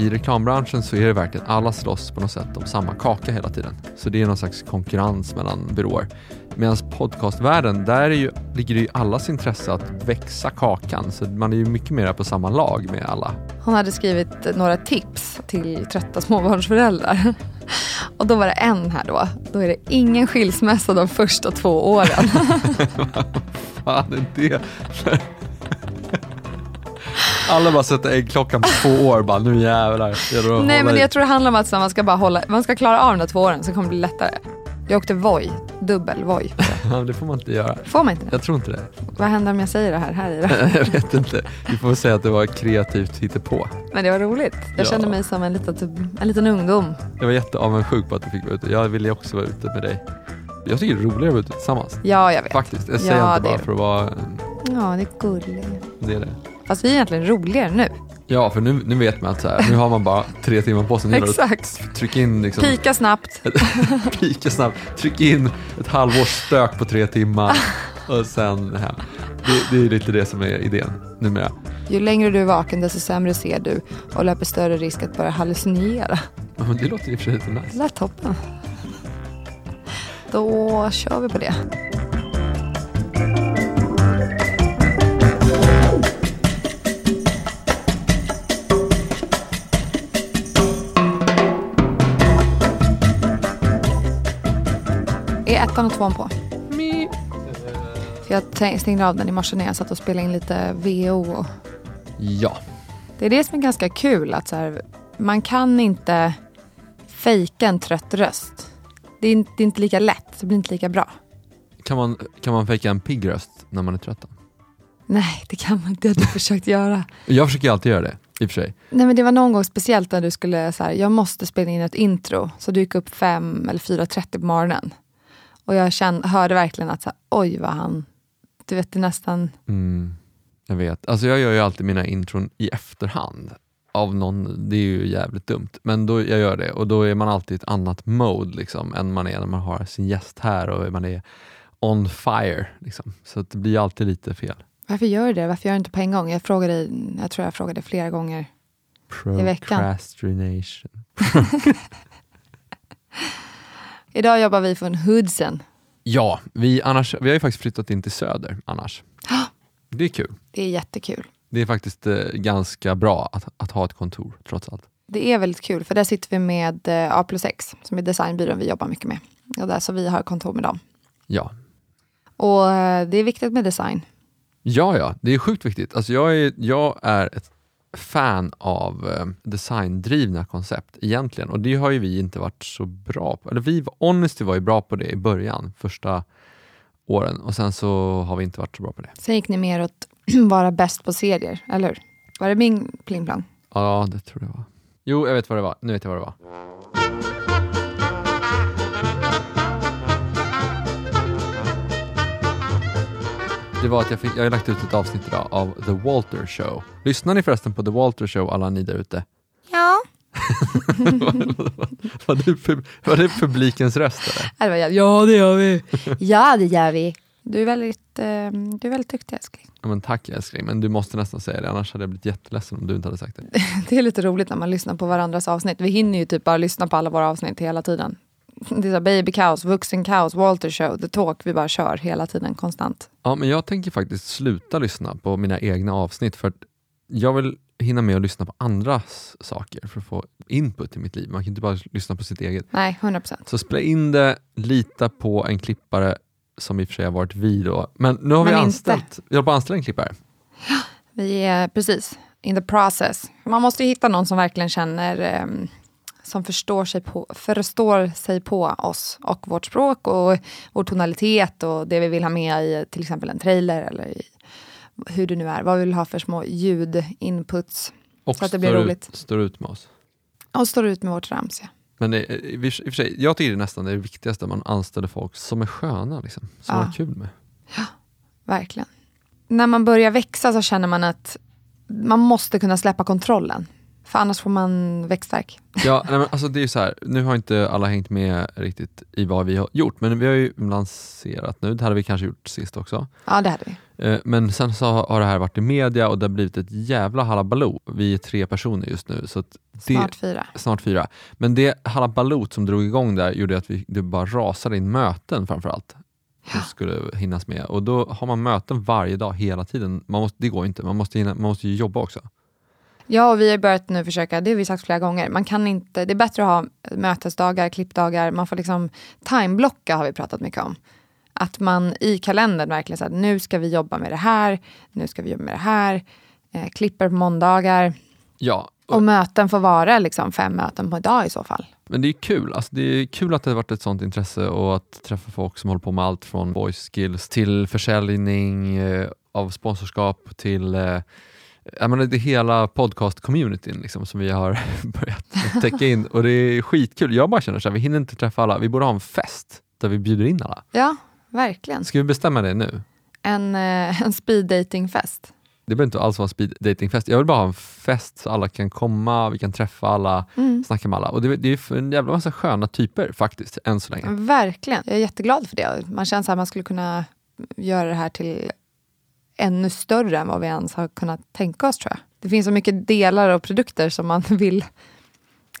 i reklambranschen så är det verkligen alla slåss på något sätt om samma kaka hela tiden. Så det är någon slags konkurrens mellan byråer. Medan podcastvärlden, där är ju, ligger det ju allas intresse att växa kakan. Så man är ju mycket mer på samma lag med alla. Hon hade skrivit några tips till trötta småbarnsföräldrar. Och då var det en här då. Då är det ingen skilsmässa de första två åren. Fan är det? Alla bara sätter äggklockan på två år, bara nu jävlar. Nej men jag tror det handlar om att man ska bara hålla, man ska klara av de där två åren så kommer det bli lättare. Jag åkte Voi, dubbel Voi. Ja, det får man inte göra. Får man inte det? Jag tror inte det. Vad händer om jag säger det här, här i då? jag vet inte. Vi får säga att det var kreativt hittepå. Men det var roligt. Jag Ja. kände mig som en liten, typ, en liten ungdom. Jag var jätteavundsjuk på att du fick vara ute. Jag ville också vara ute med dig. Jag tycker det är roligare att vara ute tillsammans. Ja, jag vet. Faktiskt. Jag säger Ja, inte det bara för att vara... Ja, det är gulligt. Det är det. Fast vi är egentligen roligare nu. Ja, för nu, nu vet man att så här, nu har man bara tre timmar på sig. Det Exakt. Trycka in liksom... Pika snabbt. Pika snabbt. Tryck in ett halvårs stök på tre timmar och sen hem. Det, det är lite det som är idén numera. Ju längre du är vaken desto sämre ser du och löper större risk att börja hallucinera. Ja, Men det låter i och för sig lite Det nice. lät toppen. Då kör vi på det. Ettan och tvåan på? För jag stängde av den i morse när jag satt och spelade in lite VO. Och Ja, det är det som är ganska kul. Att så här, man kan inte fejka en trött röst. Det är, inte, det är inte lika lätt. Det blir inte lika bra. kan man, kan man fejka en pigg röst när man är trött? då? Nej, det kan man inte. Det har du försökt göra. Jag försöker alltid göra det, i och för sig. Nej, men det var någon gång speciellt när du skulle, så här, jag måste spela in ett intro. Så du gick upp fem eller 4.30 på morgonen. Och jag kände, hörde verkligen att, så här, oj vad han, du vet det nästan, Mm, jag vet. Alltså jag gör ju alltid mina intron i efterhand. Av någon, det är ju jävligt dumt. Men då, jag gör det och då är man alltid i ett annat mode liksom, än man är när man har sin gäst här och man är on fire. Liksom. Så det blir alltid lite fel. varför gör du det? Varför gör du inte på en gång? Jag frågade, jag tror jag frågade flera gånger. I veckan. Procrastination. Idag jobbar vi från Hoodsen. Ja, vi, annars, vi har ju faktiskt flyttat in till Söder annars. Det är kul. Det är jättekul. Det är faktiskt eh, ganska bra att, att ha ett kontor trots allt. Det är väldigt kul för där sitter vi med eh, A plus X som är designbyrån vi jobbar mycket med. Och där, så vi har kontor med dem. Ja. Och eh, det är viktigt med design. Ja, ja, det är sjukt viktigt. Alltså jag, är, jag är ett fan av eh, designdrivna koncept egentligen och det har ju vi inte varit så bra på. Eller vi, Honesty var ju bra på det i början, första åren och sen så har vi inte varit så bra på det. Sen gick ni mer åt vara bäst på serier, eller hur? Var det min plingplang? Ja, det tror jag var. Jo, jag vet vad det var. Nu vet jag vad det var. Det var att jag, fick, jag har lagt ut ett avsnitt idag av The Walter Show. Lyssnar ni förresten på The Walter Show, alla ni där ute? Ja. Var det, var det publikens röst eller? Ja, det gör vi. ja, det gör vi. Du är väldigt, eh, du är väldigt duktig älskling. Ja, men tack älskling, men du måste nästan säga det, annars hade jag blivit jätteledsen om du inte hade sagt det. Det är lite roligt när man lyssnar på varandras avsnitt. Vi hinner ju typ bara lyssna på alla våra avsnitt hela tiden. Det är så baby kaos, vuxen kaos, Walter show, the talk. Vi bara kör hela tiden konstant. Ja, men jag tänker faktiskt sluta lyssna på mina egna avsnitt för att jag vill hinna med att lyssna på andras saker för att få input i mimitt liv. Man kan inte bara lyssna på sitt eget. Nej, 100 procent. Så spela in det, lita på en klippare som i och för sig har varit vi då. Men nu har vi Men inte. anställt, vi har bara anställt en klippare. Vi är precis in the process. Man måste ju hitta någon som verkligen känner, ehm, som förstår sig, på, förstår sig på oss och vårt språk och vår tonalitet och det vi vill ha med i till exempel en trailer eller i hur det nu är. Vad vi vill ha för små ljudinputs. Och Så att det blir roligt. Ut, står ut med oss. Och står ut med vårt rams. Ja. Men det, i och för sig, jag tycker det är nästan det viktigaste, man anställer folk som är sköna, liksom, som Ja. man har kul med. Verkligen. När man börjar växa så känner man att man måste kunna släppa kontrollen. För annars får man växtverk. Ja, nej, men alltså det är så här, nu har inte alla hängt med riktigt i vad vi har gjort, men vi har ju lanserat nu, det hade vi kanske gjort sist också. Ja, det hade vi. Eh, Men sen så har det här varit i media och det har blivit ett jävla halabaloo. Vi är tre personer just nu. Så det, Snart fyra. snart fyra. Men det halabalot som drog igång där gjorde att vi, det bara rasade in möten framförallt. Som skulle hinnas med. Och då har man möten varje dag hela tiden. Man måste, det går inte, man måste, hinna, man måste ju jobba också. Ja, och vi har börjat nu försöka, det har vi sagt flera gånger, man kan inte, det är bättre att ha mötesdagar, klippdagar, man får liksom timeblocka har vi pratat mycket om. Att man i kalendern verkligen säger nu ska vi jobba med det här, nu ska vi jobba med det här, eh, klipper på måndagar. Ja, Och möten får vara liksom fem möten på en dag i så fall. Men det är kul. Alltså det är kul att det har varit ett sånt intresse och att träffa folk som håller på med allt från voice skills till försäljning eh, av sponsorskap till eh, jag menar, det är hela podcast-communityn liksom, som vi har börjat täcka in och det är skitkul. Jag bara känner så här, vi hinner inte träffa alla. Vi borde ha en fest där vi bjuder in alla. Ja, verkligen. Ska vi bestämma det nu? En, eh, en speed dating-fest. Det behöver inte alls vara en speed datingfest. Jag vill bara ha en fest så alla kan komma, vi kan träffa alla, Mm. snacka med alla. Och det, det är en jävla massa sköna typer faktiskt, än så länge. Verkligen. Jag är jätteglad för det. Man känner att man skulle kunna göra det här till ännu större än vad vi ens har kunnat tänka oss tror jag. Det finns så mycket delar och produkter som man vill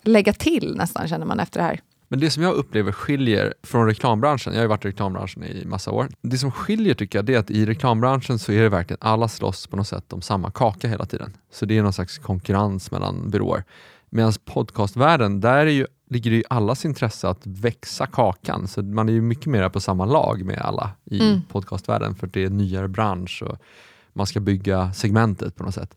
lägga till nästan känner man efter det här. Men det som jag upplever skiljer från reklambranschen, jag har ju varit i reklambranschen i massa år. Det som skiljer tycker jag det är att i reklambranschen så är det verkligen alla slåss på något sätt om samma kaka hela tiden. Så det är någon slags konkurrens mellan byråer. Medan podcastvärlden, där är ju, ligger det i allas intresse att växa kakan. Så man är ju mycket mer på samma lag med alla i Mm. podcastvärlden för det är en nyare bransch och man ska bygga segmentet på något sätt.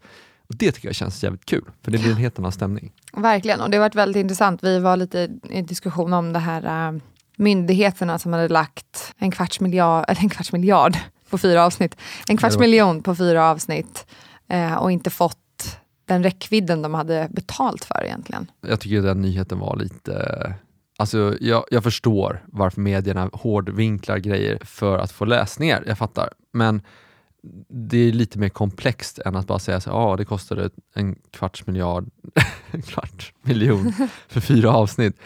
Och Det tycker jag känns jävligt kul, för det blir en helt annan stämning. Verkligen, och det har varit väldigt intressant. Vi var lite i diskussion om det här äh, myndigheterna som hade lagt en kvarts miljard, eller en kvarts miljard på fyra avsnitt. En kvarts miljon på fyra avsnitt eh, och inte fått den räckvidden de hade betalt för egentligen. Jag tycker den nyheten var lite... Alltså jag, jag förstår varför medierna hårdvinklar grejer för att få läsningar, jag fattar. Men det är lite mer komplext än att bara säga att ah, det kostade en kvarts miljard, en kvarts miljon för fyra avsnitt.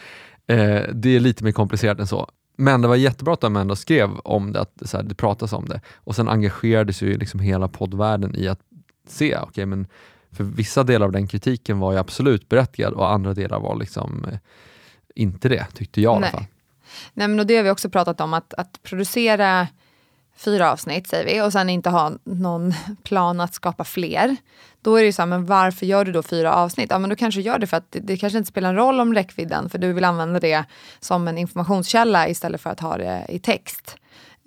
Eh, det är lite mer komplicerat än så. Men det var jättebra att de ändå skrev om det, att så här, det pratas om det. Och sen engagerades ju liksom hela poddvärlden i att se, okej men för vissa delar av den kritiken var ju absolut berättigad och andra delar var liksom eh, inte det, tyckte jag i alla Nej. fall. Nej, men och det har vi också pratat om, att, att producera fyra avsnitt säger vi och sen inte ha någon plan att skapa fler. Då är det ju så här, men varför gör du då fyra avsnitt? Ja men då kanske du gör det för att det, det kanske inte spelar en roll om räckvidden för du vill använda det som en informationskälla istället för att ha det i text.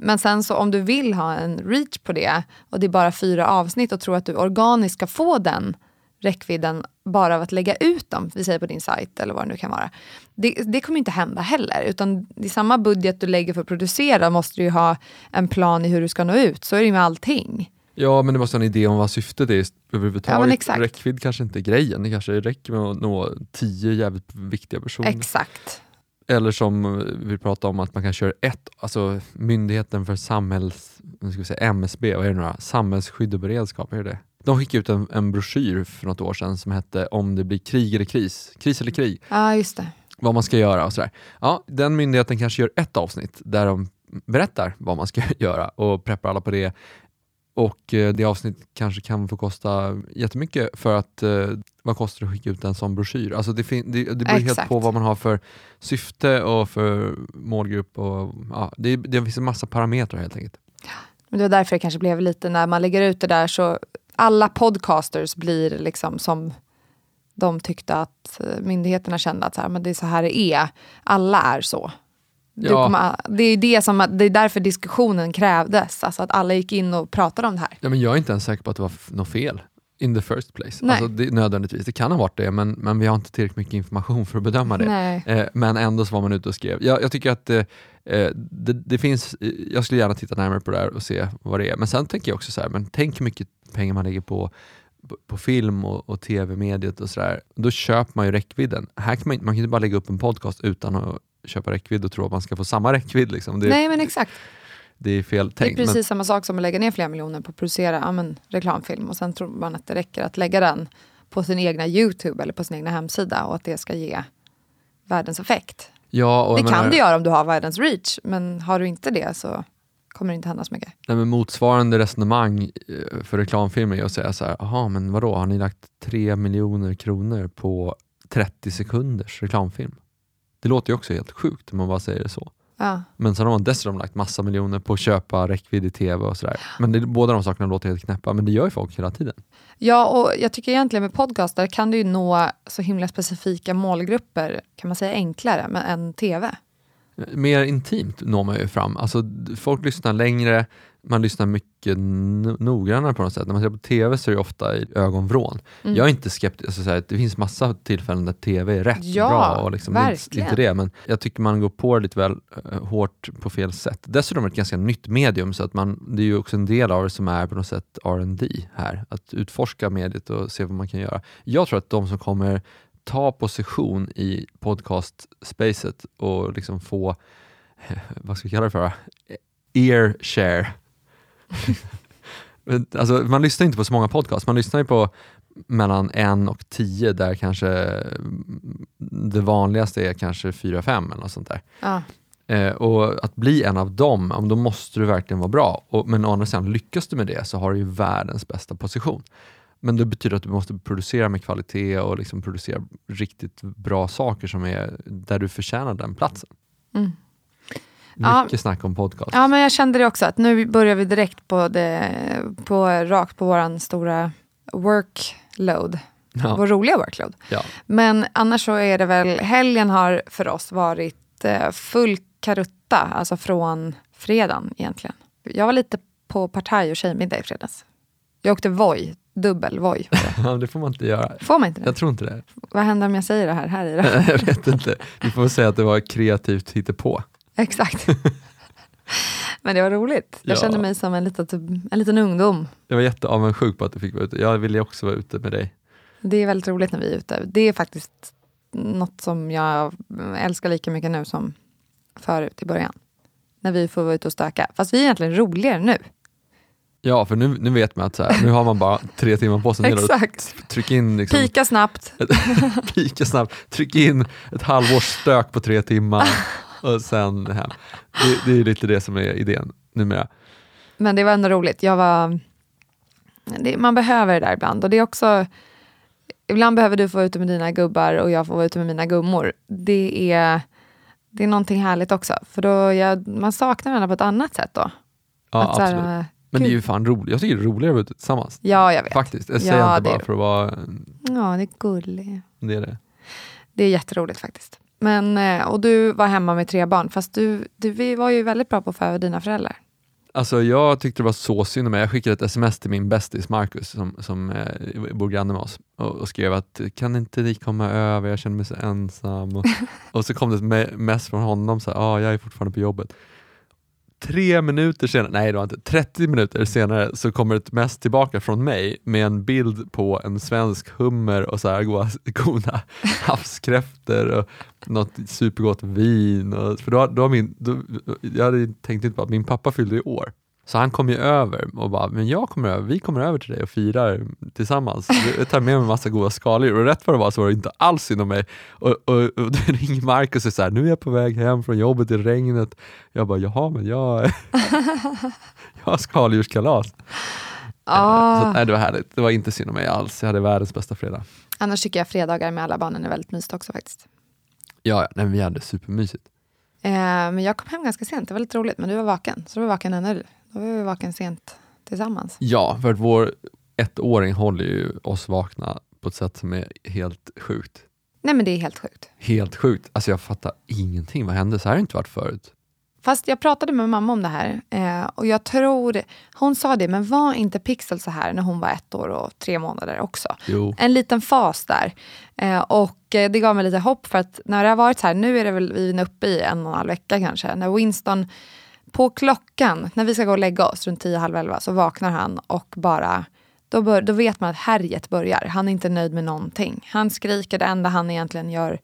Men sen så om du vill ha en reach på det och det är bara fyra avsnitt och tror att du organiskt ska få den räckvidden bara av att lägga ut dem, vi säger på din sajt eller vad det nu kan vara. Det, det kommer inte hända heller, utan i samma budget du lägger för att producera måste du ju ha en plan i hur du ska nå ut. Så är det ju med allting. Ja, men det måste ha en idé om vad syftet är Ja, överhuvudtaget. exakt. Räckvidd kanske inte är grejen, det kanske räcker med att nå tio jävligt viktiga personer. Exakt. Eller som vi pratade om att man kan köra ett, alltså Myndigheten för samhälls, ska vi säga MSB, vad är det nu? Samhällsskydd och beredskap, är det det? De skickade ut en, en broschyr för något år sedan som hette Om det blir krig eller kris, kris eller krig, Ja, just det. vad man ska göra och sådär. Ja, den myndigheten kanske gör ett avsnitt där de berättar vad man ska göra och preppar alla på det. Och eh, det avsnitt kanske kan få kosta jättemycket för att eh, vad kostar det att skicka ut en sån broschyr? Alltså det, fin- det, det beror helt Exakt. på vad man har för syfte och för målgrupp. Och, ja, det, det finns en massa parametrar helt enkelt. Men det var därför det kanske blev lite, när man lägger ut det där så alla podcasters blir liksom som de tyckte att eh, myndigheterna kände att så här, men det är så här det är. Alla är så. Ja. kommer, det, är det, som, det är därför diskussionen krävdes. Alltså att alla gick in och pratade om det här. Ja, men jag är inte ens säker på att det var något fel in the first place. Nej. Alltså, det, nödvändigtvis. Det kan ha varit det, men, men vi har inte tillräckligt mycket information för att bedöma det. Eh, men ändå så var man ute och skrev. Jag, jag tycker att eh, eh, det, det finns, eh, jag skulle gärna titta närmare på det här och se vad det är. Men sen tänker jag också så här, men tänk hur mycket pengar man lägger på, på, på film och, och tv-mediet och sådär. Då köper man ju räckvidden. Här kan man, man kan inte bara lägga upp en podcast utan att köpa räckvidd och tro att man ska få samma räckvidd. Liksom. Det, Nej men exakt. det är fel Det är tänkt. precis samma sak som att lägga ner flera miljoner på att producera ja, men, reklamfilm och sen tror man att det räcker att lägga den på sin egna YouTube eller på sin egna hemsida och att det ska ge världens effekt. ja, och Det jag kan menar- du göra om du har världens reach, men har du inte det så kommer det inte hända så mycket. Nej, men motsvarande resonemang eh, för reklamfilmer är att säga så här, jaha men vadå, har ni lagt 3 miljoner kronor på 30 sekunders reklamfilm? Det låter ju också helt sjukt om man bara säger det så. Ja. Men sen har man dessutom lagt massa miljoner på att köpa räckvidd i tv och sådär. Men det, båda de sakerna låter helt knäppa, men det gör ju folk hela tiden. ja, och jag tycker egentligen med podcaster kan du ju nå så himla specifika målgrupper, kan man säga enklare, men än tv. Mer intimt når man ju fram. Alltså, folk lyssnar längre, man lyssnar mycket no- noggrannare på något sätt. När man ser på TV så är det ofta i ögonvrån. Mm. Jag är inte skeptisk, alltså, så här, det finns massa tillfällen där TV är rätt Ja, bra. Och liksom, verkligen. inte det, men jag tycker man går på det lite väl eh, hårt på fel sätt. Dessutom är det ett ganska nytt medium, så att man, det är ju också en del av det som är på något sätt R&D här. Att utforska mediet och se vad man kan göra. Jag tror att de som kommer ta position i podcast-spacet och liksom få, vad ska vi kalla det för? Ear share. Alltså, man lyssnar inte på så många podcasts, man lyssnar ju på mellan en och tio där kanske det vanligaste är kanske fyra, fem eller något sånt där. Ja. Eh, och att bli en av dem, då måste du verkligen vara bra. Och, men å andra sidan, lyckas du med det så har du ju världens bästa position. Men det betyder att du måste producera med kvalitet och liksom producera riktigt bra saker som är där du förtjänar den platsen. Mm. Ja. Mycket snack om podcast. ja, men jag kände det också, att nu börjar vi direkt på, det, på rakt på våran stora workload. Ja. Vår roliga workload. Ja. Men annars så är det väl, helgen har för oss varit eh, full karutta, alltså från fredagen egentligen. Jag var lite på partaj och tjejmiddag i fredags. Jag åkte Voi, dubbel Voi. det. Ja, det får man inte göra. Får man inte det? Jag tror inte det. Vad händer om jag säger det här, här i då? jag vet inte. Vi får väl säga att det var kreativt hittepå. Exakt. Men det var roligt. Jag Ja. kände mig som en liten, en liten ungdom. Jag var jätteavundsjuk på att du fick vara ute. Jag ville också vara ute med dig. Det är väldigt roligt när vi är ute. Det är faktiskt något som jag älskar lika mycket nu som förut i början. När vi får vara ute och stöka. Fast vi är egentligen roligare nu. Ja, för nu, nu vet man att så här, nu har man bara tre timmar på sig. Exakt. Tryck in liksom, Pika snabbt. pika snabbt, tryck in ett halvårs stök på tre timmar och sen hem. Det, det är lite det som är idén numera. Men det var ändå roligt. Jag var, det, man behöver det där ibland. Och det är också, ibland behöver du få vara ute med dina gubbar och jag får vara ute med mina gummor. Det är, det är någonting härligt också. För då jag, man saknar varandra på ett annat sätt då. Ja, Att så här, absolut. äh, Men det är ju fan roligt. Jag tycker det är roligare att vara ute tillsammans. Ja, jag vet. Faktiskt. Jag säger Ja, inte är bara det. för att vara... Ja, det är gulligt. Det är det. Det är jätteroligt faktiskt. Men, eh, och du var hemma med tre barn, fast du, du, vi var ju väldigt bra på att få över dina föräldrar. Alltså jag tyckte det var så synd om mig. Jag skickade ett sms till min bästis Marcus som, som eh, bor granne med oss och, och skrev att kan inte ni komma över, jag känner mig så ensam. Och, och så kom det ett me- mess från honom, så här, ah, jag är fortfarande på jobbet. Tre minuter senare, nej det var inte, 30 minuter senare så kommer ett mess tillbaka från mig med en bild på en svensk hummer och så här goda, havskräftor och något supergott vin. Och, för då, då har min, då, jag hade tänkt inte på att min pappa fyllde i år. Så han kom ju över och bara, men jag kommer över, vi kommer över till dig och firar tillsammans. Jag tar med mig en massa goda skaldjur och rätt vad det var så var det inte alls synd om mig. Och, och, och då ringer Marcus och säger nu är jag på väg hem från jobbet i regnet. Jag bara, jaha men jag, jag har skaldjurskalas. Ah, nej, det var härligt, det var inte synd om mig alls. Jag hade världens bästa fredag. annars tycker jag fredagar med alla barnen är väldigt mysigt också faktiskt. Ja, nej, vi hade supermysigt. Eh, men jag kom hem ganska sent, det var lite roligt, men du var vaken. Så du var vaken ännu. Då var vi vaken sent tillsammans. Ja, för att vår ettåring håller ju oss vakna på ett sätt som är helt sjukt. Nej men det är helt sjukt. Helt sjukt. Alltså jag fattar ingenting. Vad hände? Så här har det inte varit förut. Fast jag pratade med mamma om det här eh, och jag tror, hon sa det, men var inte Pixel så här när hon var ett år och tre månader också? Jo. En liten fas där. Eh, och eh, det gav mig lite hopp för att när det har varit så här, nu är det väl vi uppe i en och en halv vecka kanske, när Winston på klockan, när vi ska gå och lägga oss runt tio, halv elva, så vaknar han och bara då, bör, då vet man att härjet börjar. Han är inte nöjd med någonting. Han skriker, det enda han egentligen gör,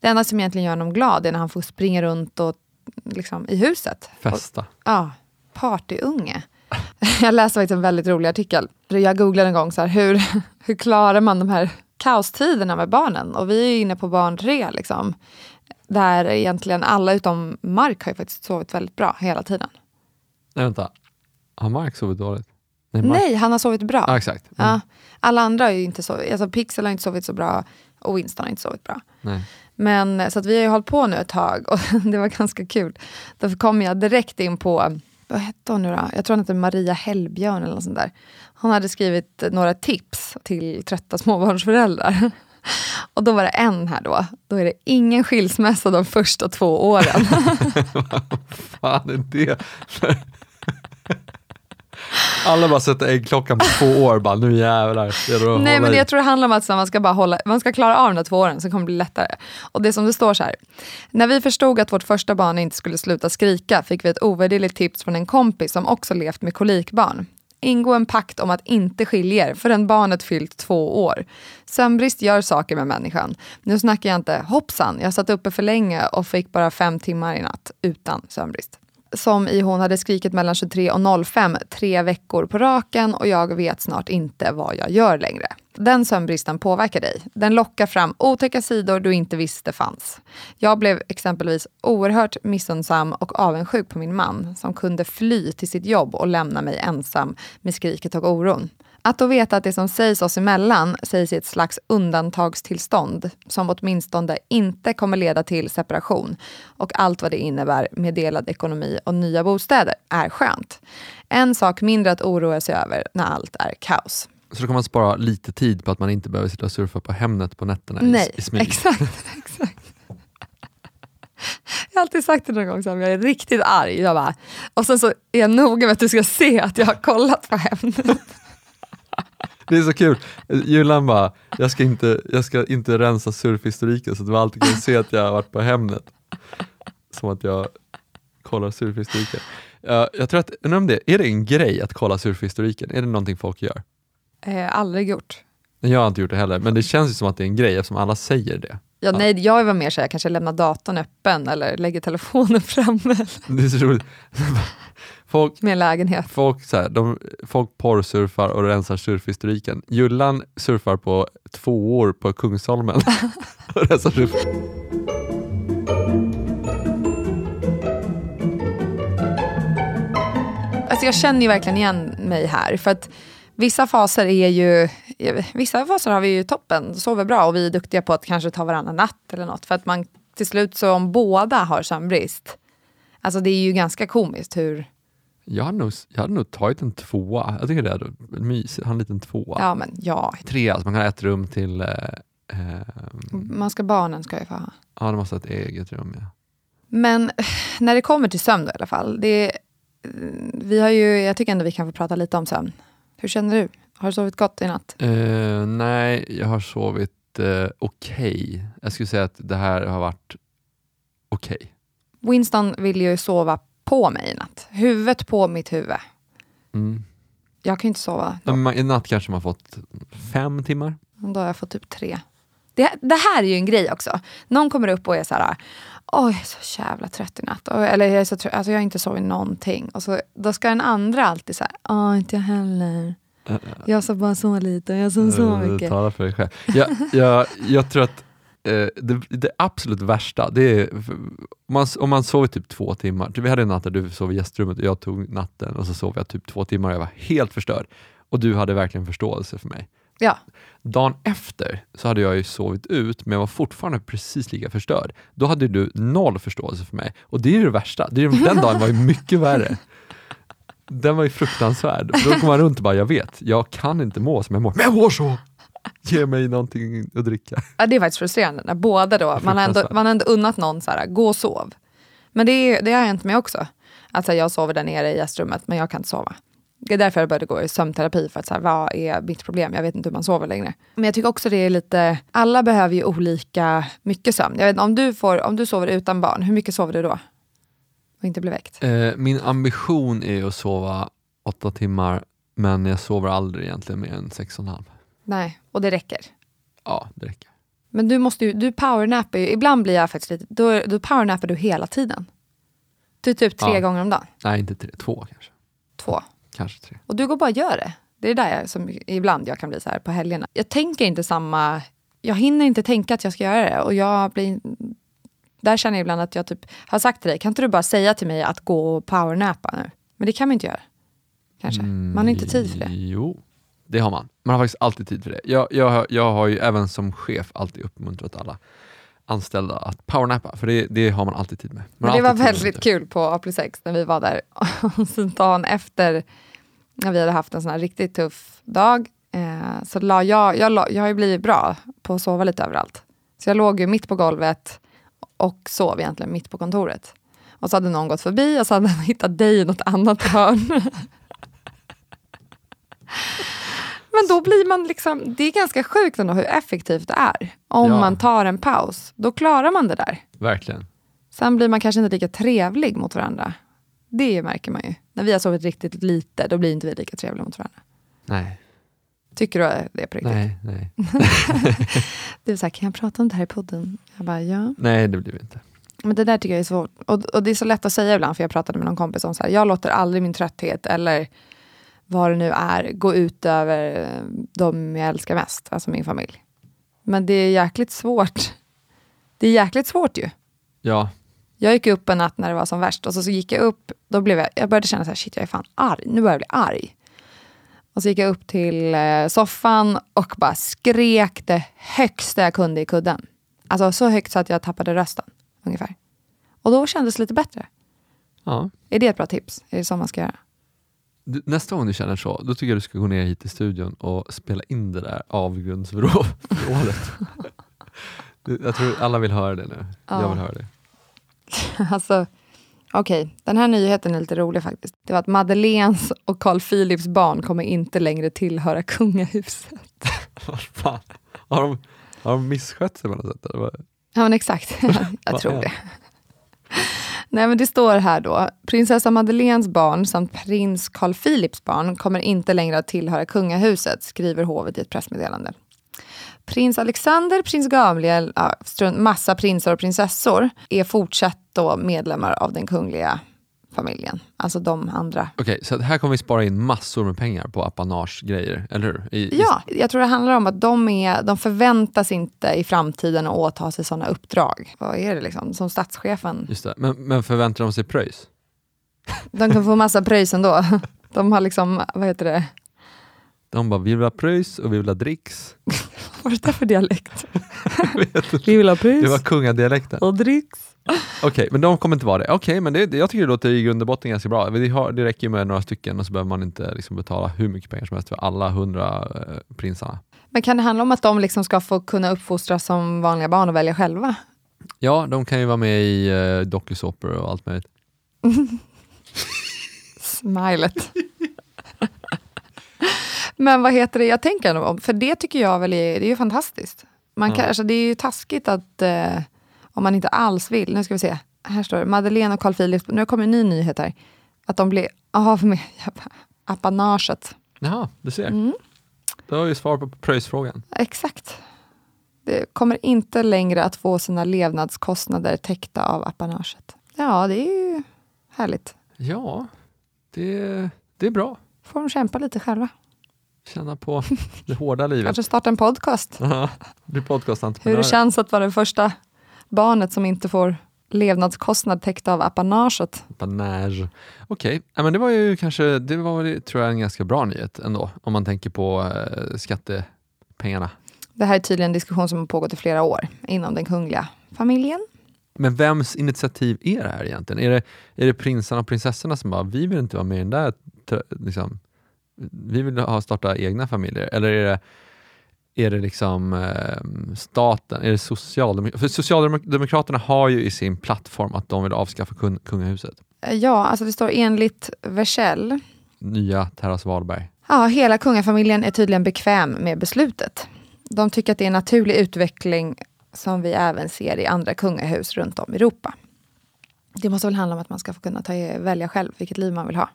det enda som egentligen gör honom glad är när han får springa runt och, liksom, i huset. Och, Festa. Ja, partyunge. Jag läste faktiskt en väldigt rolig artikel. Jag googlade en gång så här, hur, hur klarar man de här kaostiderna med barnen? Och vi är inne på barn tre. Liksom, där egentligen alla utom Mark har ju faktiskt sovit väldigt bra hela tiden. Nej, vänta. Har Mark sovit dåligt? Nej, Mark... han har sovit bra. Ja, exakt. Mm. Ja. Alla andra har ju inte sovit, alltså Pixel har inte sovit så bra och Winston har inte sovit bra. Nej. Men så att vi har ju hållit på nu ett tag och det var ganska kul. Då kom jag direkt in på, vad hette hon nu då? Jag tror hon hette Maria Hellbjörn eller något sånt där. Hon hade skrivit några tips till trötta småbarnsföräldrar. Och då var det en här då. Då är det ingen skilsmässa de första två åren. Vad fan är det? Alla bara sätter äggklockan på två år, bara nu jävlar. Nej men jag tror det handlar om att man ska, bara hålla, man ska klara av de där två åren så kommer det bli lättare. Och det är som det står så här. När vi förstod att vårt första barn inte skulle sluta skrika fick vi ett ovärderligt tips från en kompis som också levt med kolikbarn. Ingå en pakt om att inte skilja er förrän barnet fyllt två år. Sömnbrist gör saker med människan. Nu snackar jag inte hoppsan, jag satt uppe för länge och fick bara fem timmar i natt utan sömnbrist som i hon hade skrikit mellan 23 och 05 tre veckor på raken och jag vet snart inte vad jag gör längre. Den sömnbristen påverkar dig. Den lockar fram otäcka sidor du inte visste fanns. Jag blev exempelvis oerhört missundsam och avundsjuk på min man som kunde fly till sitt jobb och lämna mig ensam med skriket och oron. Att då veta att det som sägs oss emellan sägs i ett slags undantagstillstånd som åtminstone inte kommer leda till separation och allt vad det innebär med delad ekonomi och nya bostäder är skönt. En sak mindre att oroa sig över när allt är kaos. Så då kan man spara lite tid på att man inte behöver sitta och surfa på Hemnet på nätterna Nej, i, i smyg. Exakt, exakt. Jag har alltid sagt det någon gång, så jag är riktigt arg. Jag bara, och sen så är jag noga med att du ska se att jag har kollat på Hemnet. Det är så kul. Julan bara, jag ska inte, jag ska inte rensa surfhistoriken så att du alltid kan se att jag har varit på Hemnet. Som att jag kollar surfhistoriken. Uh, jag tror att, undrar om det, är det en grej att kolla surfhistoriken? Är det någonting folk gör? Eh, aldrig gjort. Jag har inte gjort det heller, men det känns ju som att det är en grej eftersom alla säger det. Ja, ja. Nej, jag var mer så jag kanske lämnar datorn öppen eller lägger telefonen framme. Det är så roligt. Folk, med lägenhet. Folk, så här, de, folk porrsurfar och rensar surfhistoriken. Jullan surfar på två år på Kungsholmen och rensar surf. Alltså jag känner ju verkligen igen mig här. För att vissa faser är ju, vissa faser har vi ju toppen, sover bra och vi är duktiga på att kanske ta varannan natt eller något. För att man till slut så om båda har sömnbrist, alltså det är ju ganska komiskt hur jag hade, nog, jag hade nog tagit en tvåa. Jag tycker det är mysigt, ha en liten tvåa. Ja, men ja. Tre, alltså man kan ha ett rum till... Eh, eh, man ska, barnen ska ju få ha. Ja, de måste ha ett eget rum. Ja. Men när det kommer till sömn då, i alla fall. Det, vi har ju, jag tycker ändå vi kan få prata lite om sömn. Hur känner du? Har du sovit gott i natt? Uh, nej, jag har sovit uh, okej. Okay. Jag skulle säga att det här har varit okej. Okay. Winston vill ju sova på mig i natt. Huvudet på mitt huvud. Mm. Jag kan ju inte sova. Då. I natt kanske man fått fem timmar? Då har jag fått typ tre. Det, det här är ju en grej också. Någon kommer upp och är så här, oj jag är så jävla trött i natt. Eller jag, är så trött, alltså, jag har inte sovit någonting. Och så, då ska den andra alltid säga, åh inte jag heller. Jag sa bara så lite, jag sa så mycket. Tala för dig själv. Jag, jag, jag tror att eh, det, det, absolut värsta, det är om man, om man sover typ två timmar. Vi hade en natt där du sov i gästrummet och jag tog natten och så sov jag typ två timmar och jag var helt förstörd. Och du hade verkligen förståelse för mig. Ja. Dagen efter så hade jag ju sovit ut, men jag var fortfarande precis lika förstörd. Då hade du noll förståelse för mig. Och det är det värsta. Det är, den dagen var ju mycket värre. Den var ju fruktansvärd. Då kom man runt och bara, jag vet, jag kan inte må som jag mår, men jag mår så! Ge mig någonting att dricka. Ja, det är faktiskt frustrerande när båda då, man har, ändå, man har ändå unnat någon så här, gå och sov. Men det, det har hänt mig också. Alltså jag sover där nere i gästrummet, men jag kan inte sova. Det är därför jag började gå i sömnterapi, för att så här, vad är mitt problem? Jag vet inte hur man sover längre. Men jag tycker också det är lite, alla behöver ju olika mycket sömn. Jag vet, om, du får, om du sover utan barn, hur mycket sover du då? Och inte blir väckt? Eh, min ambition är att sova åtta timmar, men jag sover aldrig egentligen mer än sex och en halv. Nej, och det räcker? Ja, det räcker. Men du måste ju, du powernappar ju, ibland blir jag faktiskt lite, då, då powernappar du hela tiden. Du typ tre ja. gånger om dagen? Nej, inte tre, två kanske. Två? Kanske tre. Och du går bara och gör det? Det är där jag, som ibland jag kan bli så här på helgerna. Jag tänker inte samma, jag hinner inte tänka att jag ska göra det och jag blir där känner jag ibland att jag typ har sagt till dig, kan inte du bara säga till mig att gå och powernappa nu? Men det kan man inte göra. Kanske. Man har inte tid för det. Mm, Jo, det har man. Man har faktiskt alltid tid för det. Jag, jag, jag har ju även som chef alltid uppmuntrat alla anställda att powernappa, för det, det har man alltid tid med. Man Men det var väldigt kul på A plus X när vi var där. Och sen dagen efter, när vi hade haft en sån här riktigt tuff dag, eh, så la jag, jag, la, jag har ju blivit bra på att sova lite överallt. Så jag låg ju mitt på golvet och sov egentligen mitt på kontoret. Och så hade någon gått förbi och så hade han hittat dig i något annat hörn. Men då blir man liksom, det är ganska sjukt ändå hur effektivt det är. Om Ja. man tar en paus, då klarar man det där. Verkligen. Sen blir man kanske inte lika trevlig mot varandra. Det märker man ju. När vi har sovit riktigt lite, då blir inte vi lika trevliga mot varandra. Nej, Tycker du det på riktigt? nej, nej. Du är så här, kan jag prata om det här i podden? Jag bara, ja. Nej, det blir vi inte. Men det där tycker jag är svårt. Och, och det är så lätt att säga ibland, för jag pratade med någon kompis om så här, jag låter aldrig min trötthet eller vad det nu är gå ut över eh, de jag älskar mest, alltså min familj. Men det är jäkligt svårt. Det är jäkligt svårt ju. Ja, Jag gick upp en natt när det var som värst och så, så gick jag upp, då blev jag, jag började känna så här, shit jag är fan arg, nu börjar jag bli arg. Och så gick jag upp till eh, soffan och bara skrek det högsta jag kunde i kudden. Alltså så högt så att jag tappade rösten, ungefär. Och då kändes det lite bättre. ja. Är det ett bra tips? Är det så man ska göra? Du, nästa gång du känner så, då tycker jag du ska gå ner hit till studion och spela in det där avgrundsvrålet. Jag tror alla vill höra det nu. Jag vill höra det. Alltså, okej, den här nyheten är lite rolig faktiskt. Det var att Madeleines och Carl Philips barn kommer inte längre tillhöra kungahuset. Vad fan? Har de, har de misskött sig på något sätt? Eller? Ja men exakt, jag tror det. Nej men det står här då, prinsessa Madeleines barn samt prins Carl Philips barn kommer inte längre att tillhöra kungahuset, skriver hovet i ett pressmeddelande. Prins Alexander, prins Gabriel, ja, massa prinsar och prinsessor är fortsatt då medlemmar av den kungliga familjen. Alltså de andra. Okej, så att här kommer vi spara in massor med pengar på apanage-grejer, eller hur? I, i- Ja, jag tror det handlar om att de, är, de förväntas inte i framtiden att åta sig sådana uppdrag. Vad är det liksom? Som statschefen. Just det. Men, men förväntar de sig pröjs? De kan få massa pröjs ändå. De har liksom, vad heter det? De bara, vi vill ha pröjs och vi vill ha dricks. Vad är det där för dialekt? Vi vill ha Det pröjs var kungadialekten. och dricks. Okej, men de kommer inte vara det. Okej, men det, jag tycker det låter i grund och botten ganska bra. Det, har, det räcker med några stycken och så behöver man inte liksom betala hur mycket pengar som helst för alla hundra eh, prinsarna. Men kan det handla om att de liksom ska få kunna uppfostras som vanliga barn och välja själva? Ja, de kan ju vara med i uh, dokusåpor och allt möjligt. Smilet. Men vad heter det, jag tänker om, för det tycker jag väl är, det är ju fantastiskt. Man kan, Ja. alltså, det är ju taskigt att, eh, om man inte alls vill, nu ska vi se, här står det, Madeleine och Carl Philip, nu kommer en ny nyhet här, att de blir av med apanaget. Jaha, du ser. Mm. Då har vi svar på pröjsfrågan. Exakt. Det kommer inte längre att få sina levnadskostnader täckta av apanaget. Ja, det är ju härligt. Ja, det, det är bra. Får de kämpa lite själva. Känna på det hårda livet. Kanske starta en podcast. Bli Hur podcastentreprenör. det känns att vara det första barnet som inte får levnadskostnad täckt av apanaget. Apanage. Okej, ja, men det var ju kanske, det var tror jag en ganska bra nyhet ändå, om man tänker på eh, skattepengarna. Det här är tydligen en diskussion som har pågått i flera år inom den kungliga familjen. Men vems initiativ är det här egentligen? Är det, är det prinsarna och prinsessorna som bara, vi vill inte vara med i den där, liksom, vi vill ha, starta egna familjer? Eller är det, är det liksom eh, staten? Är det socialdemokraterna? För Socialdemokraterna har ju i sin plattform att de vill avskaffa kun, kungahuset. Eh, Ja, alltså det står enligt Versell. Nya Terras Wahlberg. Ja, hela kungafamiljen är tydligen bekväm med beslutet. De tycker att det är en naturlig utveckling som vi även ser i andra kungahus runt om i Europa. Det måste väl handla om att man ska få kunna ta, välja själv vilket liv man vill ha.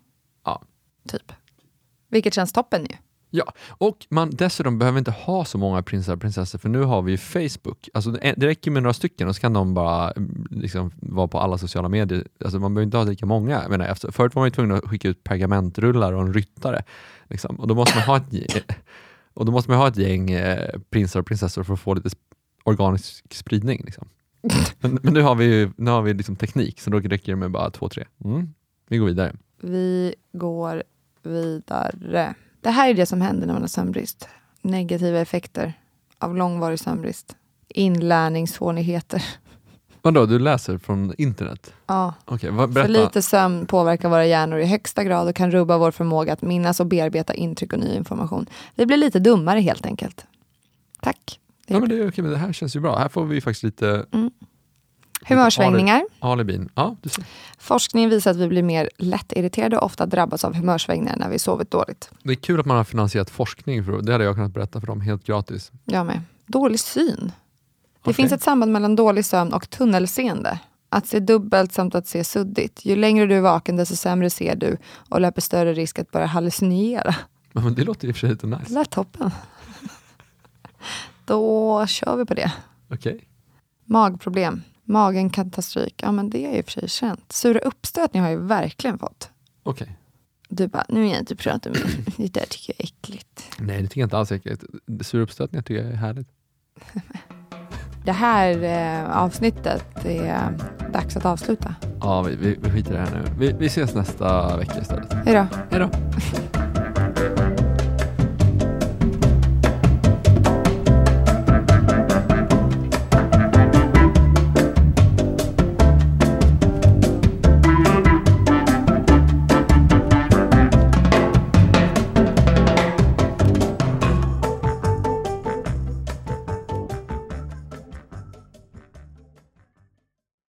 Ja. Typ. Vilket känns toppen ju. Ja, och man dessutom behöver inte ha så många prinsar och prinsessor för nu har vi ju Facebook. Alltså det räcker med några stycken och så kan de bara mm, liksom, vara på alla sociala medier. Alltså man behöver inte ha lika många. Jag menar, efter, förut var man ju tvungen att skicka ut pergamentrullar och en ryttare. Liksom. Och, då måste man ha ett, och då måste man ha ett gäng eh, prinsar och prinsessor för att få lite organisk spridning. Liksom. Men, men nu har vi, ju- nu har vi liksom teknik så då räcker det med bara två, tre. Mm. Vi går vidare. Vi går vidare. Det här är det som händer när man har sömnbrist. Negativa effekter av långvarig sömnbrist. Inlärningssvårigheter. Vadå, du läser från internet? Ja. Okej, vad- För lite sömn påverkar våra hjärnor i högsta grad och kan rubba vår förmåga att minnas och bearbeta intryck och ny information. Vi blir lite dummare helt enkelt. Tack. Ja, men det, okej, men det här känns ju bra. Här får vi faktiskt lite Humörsvängningar. alibin. Ja, du ser. Forskning visar att vi blir mer lättirriterade och ofta drabbas av humörsvängningar när vi sovit dåligt. Det är kul att man har finansierat forskning. För, det hade jag kunnat berätta för dem helt gratis. Jag med. Dålig syn. Det Okej. finns ett samband mellan dålig sömn och tunnelseende. Att se dubbelt samt att se suddigt. Ju längre du är vaken desto sämre ser du och löper större risk att börja hallucinera. Men det låter i och för sig lite Det nice. lät toppen. Då kör vi på det. Okej. Magproblem. Magen kan ta stryk. Ja, men det är i och för sig känt. Sura uppstötningar har jag ju verkligen fått. Okej. Du bara, nu vill jag inte prata med Det där tycker jag är äckligt. Nej, det tycker jag inte alls är äckligt. Sura uppstötningar tycker jag är härligt. Det här eh, avsnittet är dags att avsluta. Ja, vi, vi, vi skiter i det här nu. Vi, vi ses nästa vecka istället. Hej då. Hej då.